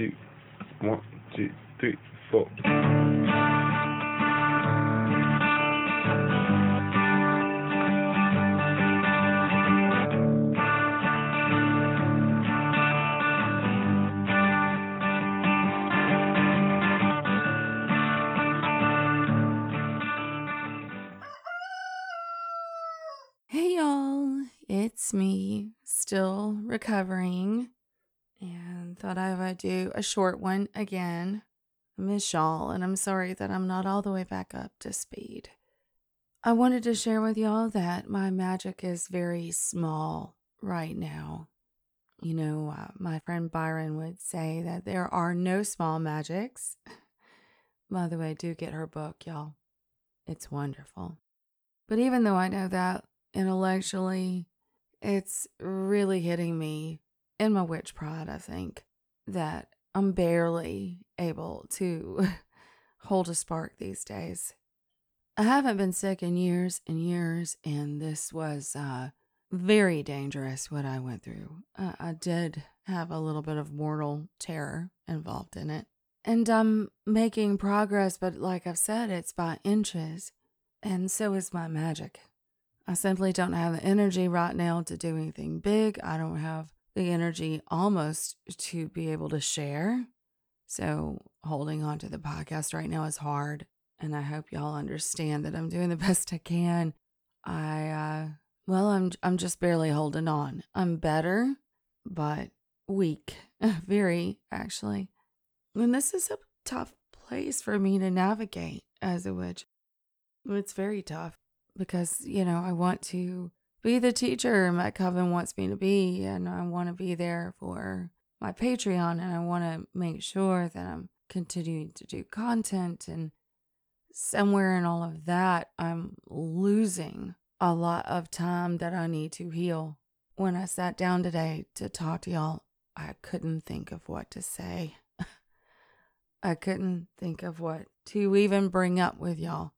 two, one, two, three, four. Hey y'all, it's me, still recovering, thought I would do a short one again. Miss y'all, and I'm sorry that I'm not all the way back up to speed. I wanted to share with y'all that my magic is very small right now. You know, uh, my friend Byron would say that there are no small magics. By the way, do get her book, y'all. It's wonderful. But even though I know that intellectually, it's really hitting me in my witch pride, I think, that I'm barely able to hold a spark these days. I haven't been sick in years and years, and this was uh, very dangerous what I went through. Uh, I did have a little bit of mortal terror involved in it. And I'm making progress, but like I've said, it's by inches. And so is my magic. I simply don't have the energy right now to do anything big. I don't have the energy almost to be able to share. So holding on to the podcast right now is hard. And I hope y'all understand that I'm doing the best I can. I uh well, I'm I'm just barely holding on. I'm better, but weak. Very actually. And this is a tough place for me to navigate as a witch. It's very tough because, you know, I want to be the teacher my coven wants me to be, and I want to be there for my Patreon, and I want to make sure that I'm continuing to do content. And somewhere in all of that, I'm losing a lot of time that I need to heal. When I sat down today to talk to y'all, I couldn't think of what to say. I couldn't think of what to even bring up with y'all.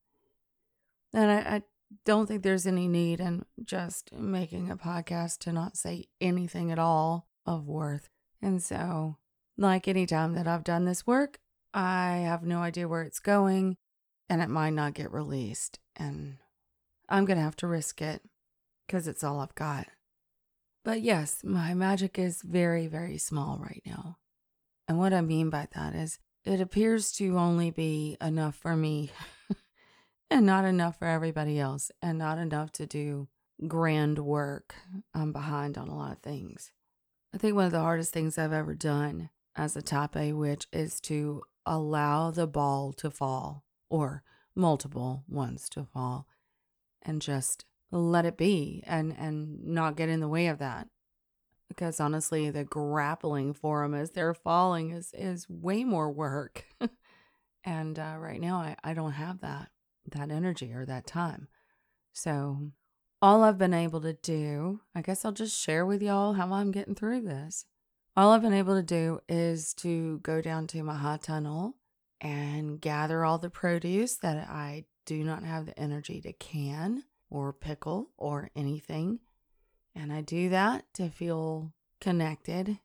And I, I don't think there's any need in just making a podcast to not say anything at all of worth. And so, like any time that I've done this work, I have no idea where it's going and it might not get released. And I'm going to have to risk it because it's all I've got. But yes, my magic is very, very small right now. And what I mean by that is it appears to only be enough for me and not enough for everybody else, and not enough to do grand work. I'm behind on a lot of things. I think one of the hardest things I've ever done as a type A witch is to allow the ball to fall, or multiple ones to fall, and just let it be and, and not get in the way of that. Because honestly, the grappling for them as they're falling is, is way more work. and uh, right now, I, I don't have that that energy or that time. So, all I've been able to do, I guess I'll just share with y'all how I'm getting through this. All I've been able to do is to go down to my hot tunnel and gather all the produce that I do not have the energy to can or pickle or anything. And I do that to feel connected.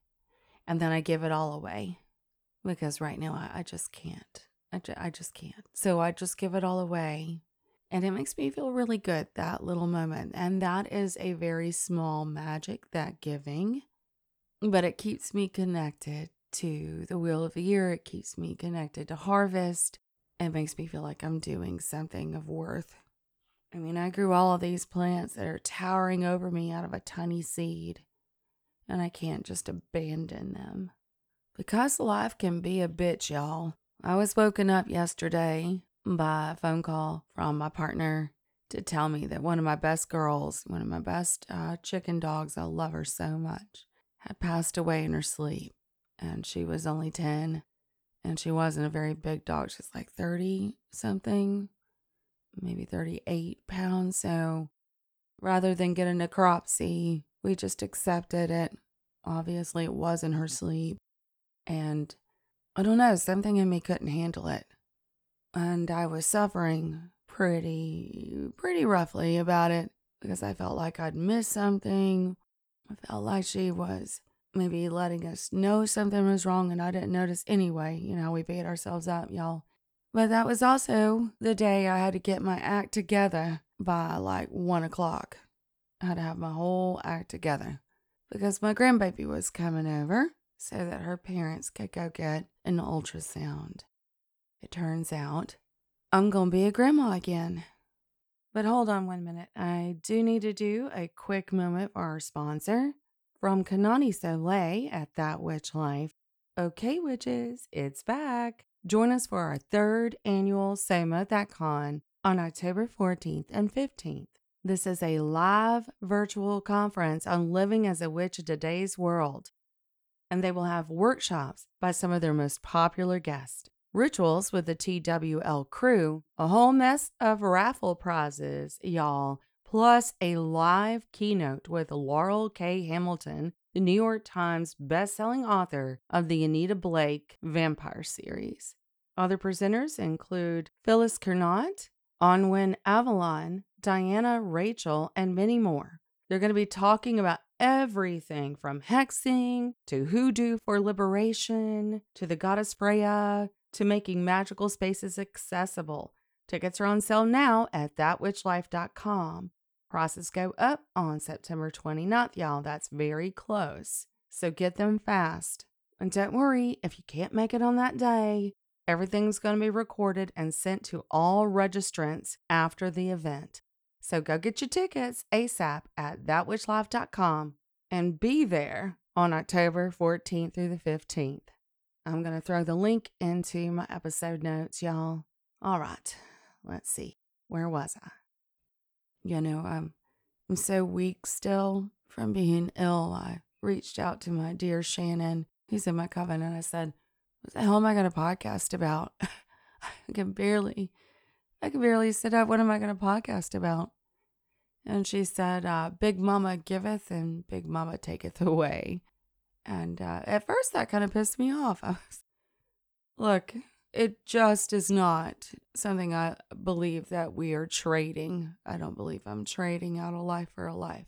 And then I give it all away because right now I, I just can't. I, ju- I just can't. So I just give it all away. And it makes me feel really good, that little moment. And that is a very small magic, that giving. But it keeps me connected to the wheel of the year. It keeps me connected to harvest. It makes me feel like I'm doing something of worth. I mean, I grew all of these plants that are towering over me out of a tiny seed, and I can't just abandon them. Because life can be a bitch, y'all. I was woken up yesterday by a phone call from my partner to tell me that one of my best girls, one of my best uh, chicken dogs, I love her so much, had passed away in her sleep. And she was only 10. And she wasn't a very big dog. She's like 30 something, maybe 38 pounds. So rather than get a necropsy, we just accepted it. Obviously, it was in her sleep. And I don't know, something in me couldn't handle it. And I was suffering pretty, pretty roughly about it because I felt like I'd missed something. I felt like she was maybe letting us know something was wrong and I didn't notice anyway. You know, we beat ourselves up, y'all. But that was also the day I had to get my act together by like one o'clock. I had to have my whole act together because my grandbaby was coming over so that her parents could go get an ultrasound. It turns out I'm going to be a grandma again. But hold on one minute. I do need to do a quick moment for our sponsor from Kanani Soleil at That Witch Life. Okay, witches, it's back. Join us for our third annual So Mote Con on October 14th and 15th. This is a live virtual conference on living as a witch in today's world. And they will have workshops by some of their most popular guests rituals with the TWL crew, a whole mess of raffle prizes, y'all, plus a live keynote with Laurell K. Hamilton, the New York Times bestselling author of the Anita Blake Vampire series. Other presenters include Phyllis Curott, Annwyn Avalon, Diana Rajchel, and many more. They're going to be talking about everything from hexing to hoodoo for liberation to the goddess Freya to making magical spaces accessible. Tickets are on sale now at thatwitchlife.com. Prices go up on September 29th, y'all. That's very close. So get them fast. And don't worry if you can't make it on that day. Everything's going to be recorded and sent to all registrants after the event. So go get your tickets ASAP at thatwitchlife.com and be there on October 14th through the 15th. I'm going to throw the link into my episode notes, y'all. All right, let's see. Where was I? You know, I'm, I'm so weak still from being ill. I reached out to my dear Shannon, who's in my coven, and I said, What the hell am I going to podcast about? I can barely, I can barely sit up. What am I going to podcast about? And she said, uh, Big Mama giveth and Big Mama taketh away. And uh, at first, that kind of pissed me off. I was, look, it just is not something I believe that we are trading. I don't believe I'm trading out a life for a life.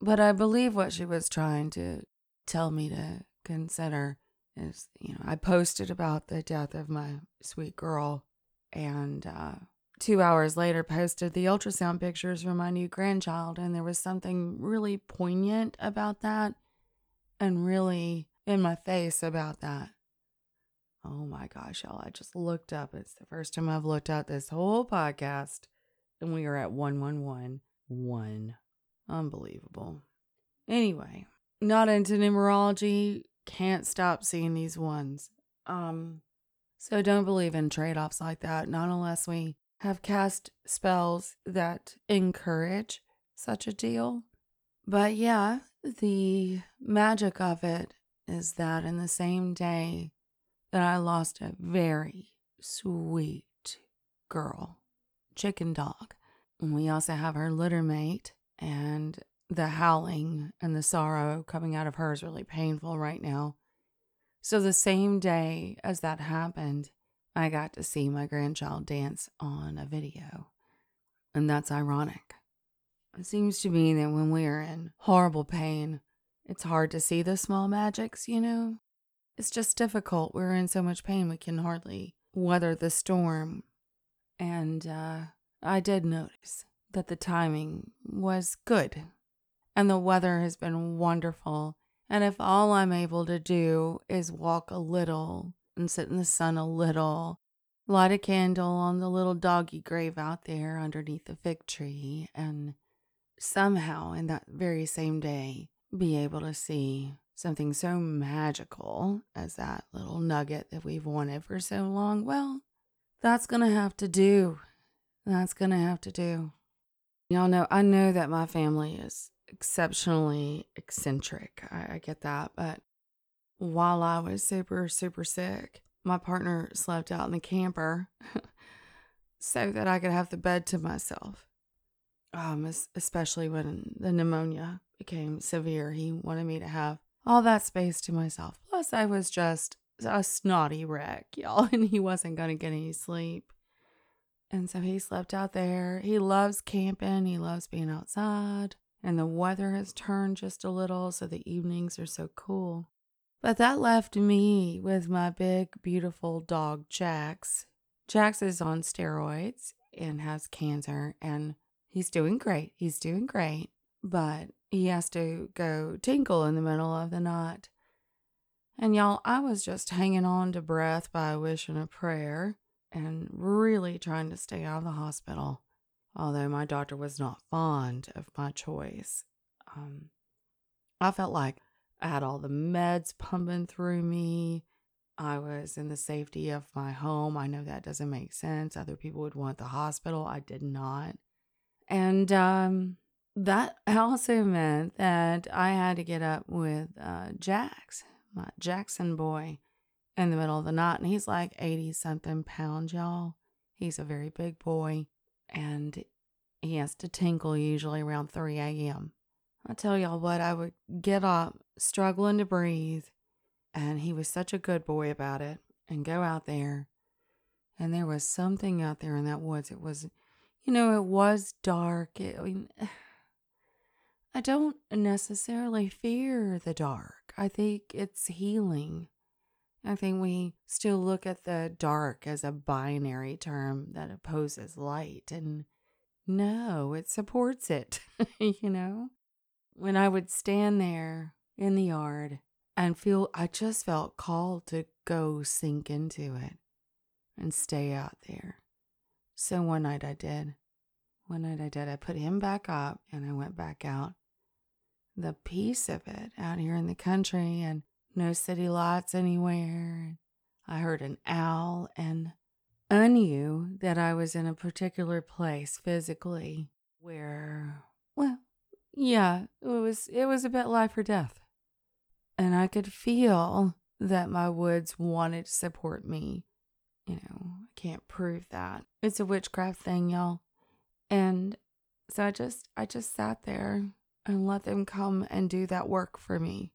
But I believe what she was trying to tell me to consider is, you know, I posted about the death of my sweet girl and uh, two hours later posted the ultrasound pictures for my new grandchild. And there was something really poignant about that and really in my face about that. Oh my gosh, y'all. I just looked up. It's the first time I've looked up this whole podcast, and we are at 1111. Unbelievable. Anyway, not into numerology. Can't stop seeing these ones. Um, so don't believe in trade offs like that, not unless we have cast spells that encourage such a deal. But yeah, the magic of it is that in the same day that I lost a very sweet girl, chicken dog, we also have her litter mate, and the howling and the sorrow coming out of her is really painful right now. So, the same day as that happened, I got to see my grandchild dance on a video. And that's ironic it seems to me that when we are in horrible pain, it's hard to see the small magics, you know? It's just difficult. We're in so much pain, we can hardly weather the storm. And uh, I did notice that the timing was good, and the weather has been wonderful. And if all I'm able to do is walk a little and sit in the sun a little, light a candle on the little doggy grave out there underneath the fig tree, and somehow in that very same day be able to see something so magical as that little nugget that we've wanted for so long, well, that's going to have to do. That's going to have to do. Y'all know, I know that my family is exceptionally eccentric. I, I get that. But while I was super, super sick, my partner slept out in the camper so that I could have the bed to myself um, especially when the pneumonia became severe. He wanted me to have all that space to myself. Plus, I was just a snotty wreck, y'all, and he wasn't going to get any sleep. And so he slept out there. He loves camping, he loves being outside. and the weather has turned just a little, so the evenings are so cool. But that left me with my big, beautiful dog, Jax. Jax is on steroids and has cancer, and he's doing great. He's doing great, but he has to go tinkle in the middle of the night. And y'all, I was just hanging on to breath by a wish and a prayer and really trying to stay out of the hospital, although my doctor was not fond of my choice. Um, I felt like I had all the meds pumping through me. I was in the safety of my home. I know that doesn't make sense. Other people would want the hospital. I did not. And um, that also meant that I had to get up with uh, Jax, my Jackson boy, in the middle of the night. And he's like 80 something pounds, y'all. He's a very big boy. And he has to tinkle usually around 3 a.m. I tell y'all what, I would get up struggling to breathe. And he was such a good boy about it and go out there. And there was something out there in that woods. It was, you know, it was dark. It, I mean, I don't necessarily fear the dark. I think it's healing. I think we still look at the dark as a binary term that opposes light. And no, it supports it, you know? When I would stand there in the yard and feel, I just felt called to go sink into it and stay out there. So one night I did. One night I did. I put him back up and I went back out. The peace of it out here in the country and no city lights anywhere. I heard an owl and I knew that I was in a particular place physically where, well, yeah, it was it was a bit life or death. And I could feel that my woods wanted to support me. You know, I can't prove that. It's a witchcraft thing, y'all. And so I just I just sat there and let them come and do that work for me.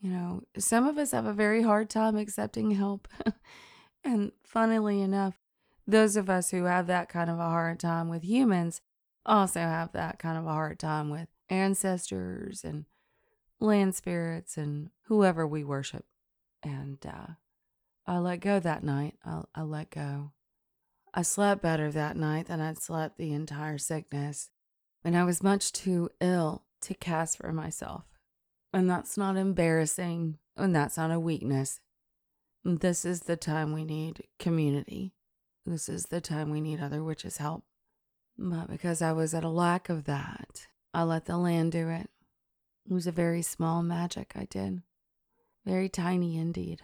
You know, some of us have a very hard time accepting help. and funnily enough, those of us who have that kind of a hard time with humans also have that kind of a hard time with ancestors and land spirits and whoever we worship. And uh, I let go that night. I, I let go. I slept better that night than I'd slept the entire sickness. And I was much too ill to cast for myself. And that's not embarrassing, and that's not a weakness. This is the time we need community. This is the time we need other witches' help. But because I was at a lack of that, I let the land do it. It was a very small magic I did, very tiny indeed.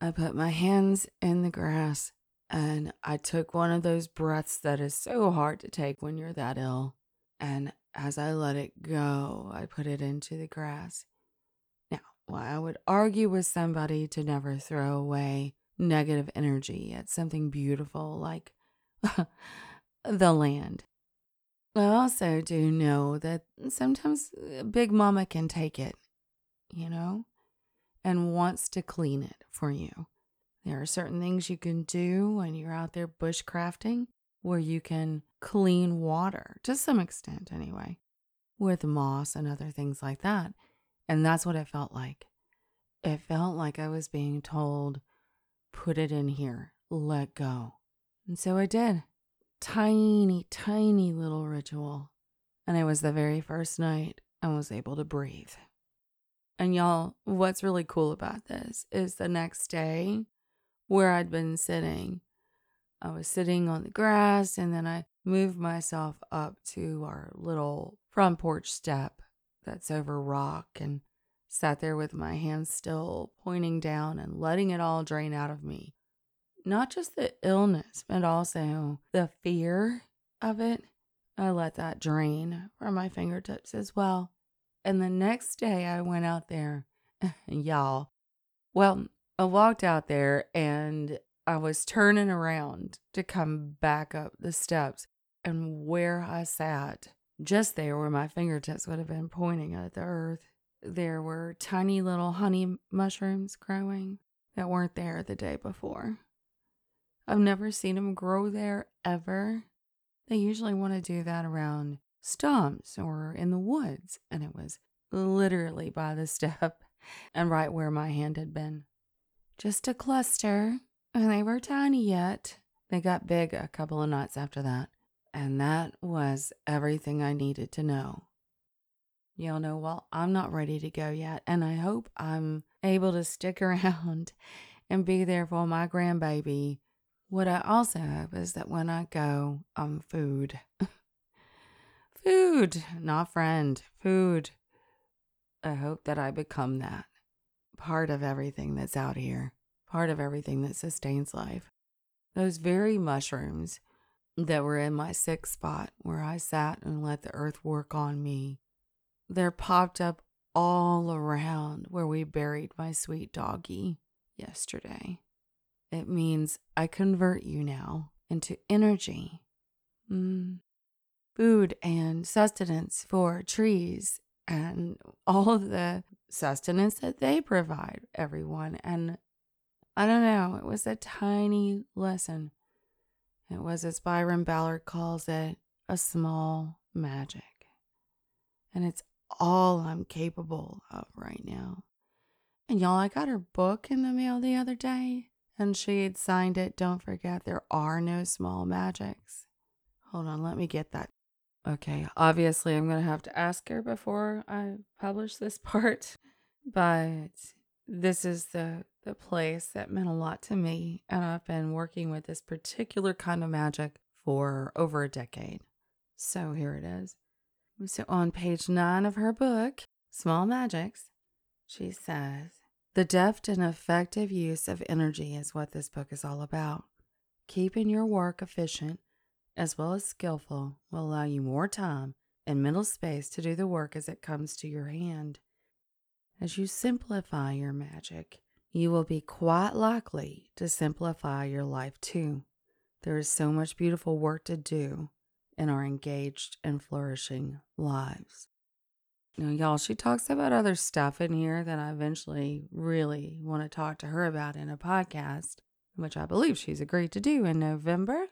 I put my hands in the grass and I took one of those breaths that is so hard to take when you're that ill. And as I let it go, I put it into the grass. Now, while I would argue with somebody to never throw away negative energy at something beautiful like the land, I also do know that sometimes uh, Big Mama can take it, you know, and wants to clean it for you. There are certain things you can do when you're out there bushcrafting where you can clean water to some extent, anyway, with moss and other things like that. And that's what it felt like. It felt like I was being told, put it in here, let go. And so I did. Tiny, tiny little ritual. And it was the very first night I was able to breathe. And y'all, what's really cool about this is the next day where I'd been sitting I was sitting on the grass and then I moved myself up to our little front porch step that's over rock and sat there with my hands still pointing down and letting it all drain out of me. Not just the illness, but also the fear of it. I let that drain from my fingertips as well. And the next day I went out there, y'all. Well, I walked out there and I was turning around to come back up the steps, and where I sat, just there where my fingertips would have been pointing at the earth, there were tiny little honey mushrooms growing that weren't there the day before. I've never seen them grow there ever. They usually want to do that around stumps or in the woods, and it was literally by the step and right where my hand had been. Just a cluster, and they were tiny yet. They got big a couple of nights after that, and that was everything I needed to know. Y'all know, well, I'm not ready to go yet, and I hope I'm able to stick around and be there for my grandbaby. What I also hope is that when I go, I'm food. food, not friend, food. I hope that I become that part of everything that's out here, part of everything that sustains life. Those very mushrooms that were in my sick spot where I sat and let the earth work on me, they're popped up all around where we buried my sweet doggy yesterday. It means I convert you now into energy, mm. food and sustenance for trees and all of the sustenance that they provide everyone. And I don't know, it was a tiny lesson. It was, as Byron Ballard calls it, a small magic. And it's all I'm capable of right now. And y'all, I got her book in the mail the other day, and she had signed it. Don't forget, there are no small magics. Hold on, let me get that Okay, obviously, I'm going to have to ask her before I publish this part, but this is the the place that meant a lot to me, and I've been working with this particular kind of magic for over a decade. So here it is. So on page nine of her book, Small Magics, she says, The deft and effective use of energy is what this book is all about. Keeping your work efficient as well as skillful, will allow you more time and mental space to do the work as it comes to your hand. As you simplify your magic, you will be quite likely to simplify your life too. There is so much beautiful work to do in our engaged and flourishing lives. Now, y'all, she talks about other stuff in here that I eventually really want to talk to her about in a podcast, which I believe she's agreed to do in November.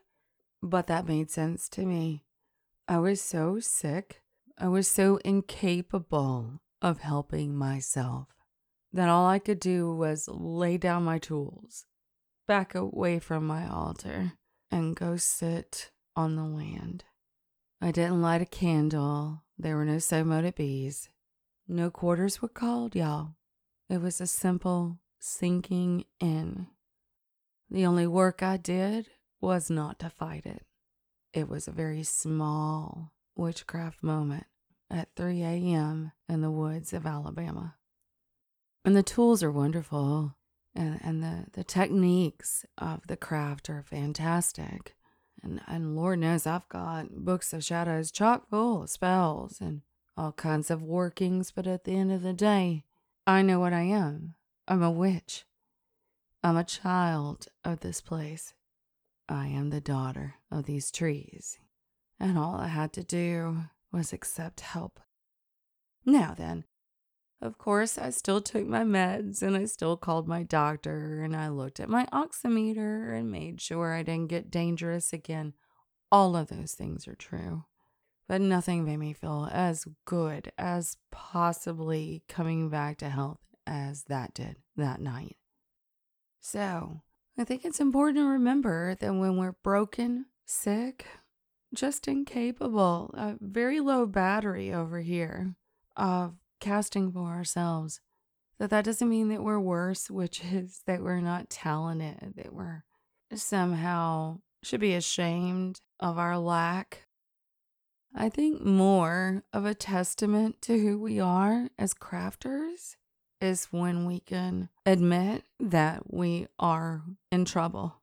But that made sense to me. I was so sick. I was so incapable of helping myself that all I could do was lay down my tools, back away from my altar, and go sit on the land. I didn't light a candle. There were no so bees. No quarters were called, y'all. It was a simple sinking in. The only work I did was not to fight it. It was a very small witchcraft moment at 3 a.m. in the woods of Alabama. And the tools are wonderful, and, and the, the techniques of the craft are fantastic. And, and Lord knows I've got books of shadows chock full of spells and all kinds of workings, but at the end of the day, I know what I am. I'm a witch. I'm a child of this place. I am the daughter of these trees, and all I had to do was accept help. Now then, of course, I still took my meds and I still called my doctor and I looked at my oximeter and made sure I didn't get dangerous again. All of those things are true. But nothing made me feel as good as possibly coming back to health as that did that night. So, I think it's important to remember that when we're broken, sick, just incapable, a very low battery over here of casting for ourselves, that that doesn't mean that we're worse, which is that we're not talented, that we're somehow should be ashamed of our lack. I think more of a testament to who we are as crafters is when we can admit that we are in trouble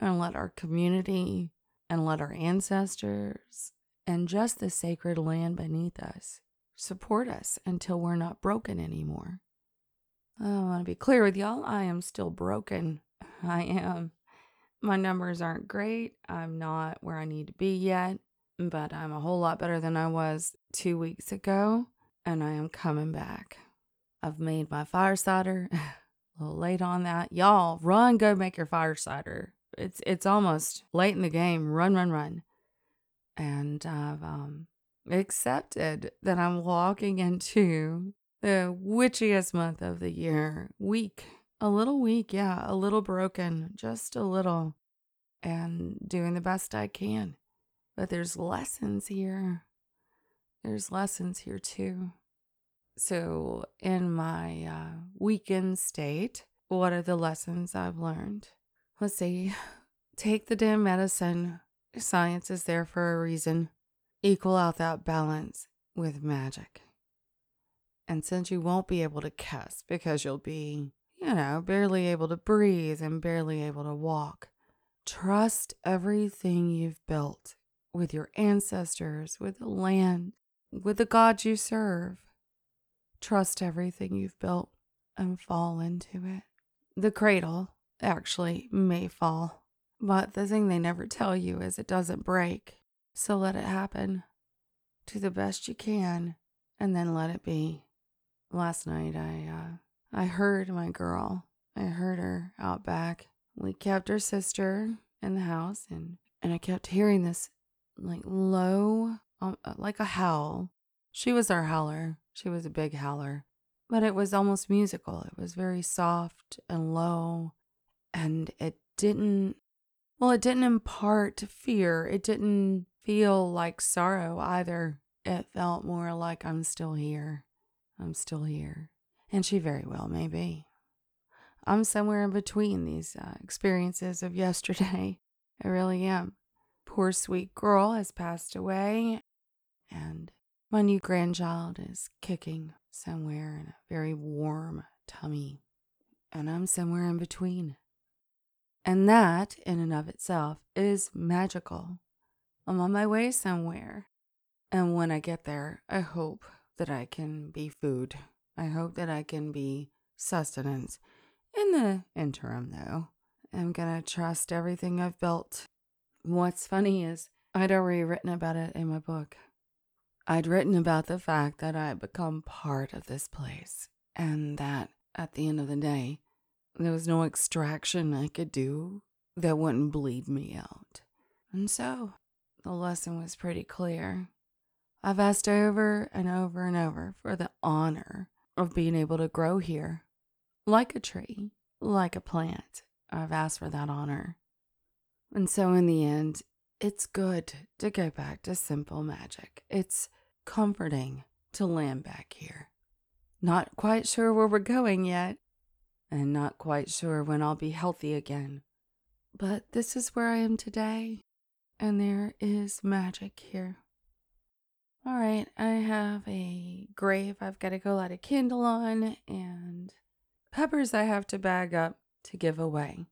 and let our community and let our ancestors and just the sacred land beneath us support us until we're not broken anymore. I want to be clear with y'all. I am still broken. I am. My numbers aren't great. I'm not where I need to be yet, but I'm a whole lot better than I was two weeks ago, and I am coming back. I've made my fire cider. a little late on that. Y'all, run, go make your fire cider. It's it's almost late in the game. Run, run, run. And I've um accepted that I'm walking into the witchiest month of the year. Weak, a little weak, yeah, a little broken, just a little, and doing the best I can. But there's lessons here. There's lessons here too. So, in my uh, weekend state, what are the lessons I've learned? Let's see. Take the damn medicine. Science is there for a reason. Equal out that balance with magic. And since you won't be able to cuss because you'll be, you know, barely able to breathe and barely able to walk, trust everything you've built with your ancestors, with the land, with the gods you serve. Trust everything you've built and fall into it. The cradle actually may fall, but the thing they never tell you is it doesn't break. So let it happen. Do the best you can and then let it be. Last night I uh I heard my girl. I heard her out back. We kept her sister in the house and and I kept hearing this like low um, uh, like a howl. She was our howler. She was a big howler. But it was almost musical. It was very soft and low and it didn't well, it didn't impart fear. It didn't feel like sorrow either. It felt more like I'm still here. I'm still here. And she very well may be. I'm somewhere in between these uh, experiences of yesterday. I really am. Poor sweet girl has passed away, and my new grandchild is kicking somewhere in a very warm tummy. And I'm somewhere in between. And that, in and of itself, is magical. I'm on my way somewhere. And when I get there, I hope that I can be food. I hope that I can be sustenance. In the interim, though, I'm going to trust everything I've built. What's funny is I'd already written about it in my book. I'd written about the fact that I had become part of this place and that at the end of the day, there was no extraction I could do that wouldn't bleed me out. And so the lesson was pretty clear. I've asked over and over and over for the honor of being able to grow here. Like a tree, like a plant, I've asked for that honor. And so, in the end, it's good to go back to simple magic. It's comforting to land back here. Not quite sure where we're going yet, and not quite sure when I'll be healthy again. But this is where I am today, and there is magic here. All right, I have a grave I've got to go light a candle on, and peppers I have to bag up to give away.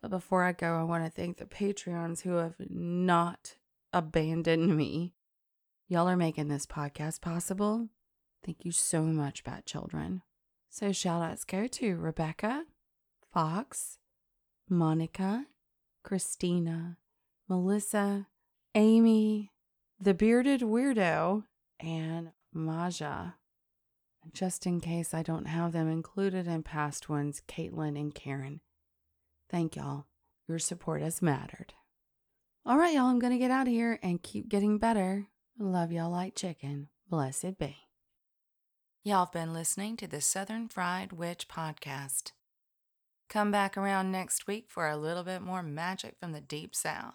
But before I go, I want to thank the Patreons who have not abandoned me. Y'all are making this podcast possible. Thank you so much, Bat Children. So shout outs go to Rebecca, Fox, Monica, Christina, Melissa, Amy, the bearded weirdo, and Maja. Just in case I don't have them included in past ones, Caitlin and Karen. Thank y'all. Your support has mattered. All right, y'all, I'm going to get out of here and keep getting better. Love y'all like chicken. Blessed be. Y'all have been listening to the Southern Fried Witch podcast. Come back around next week for a little bit more magic from the Deep South.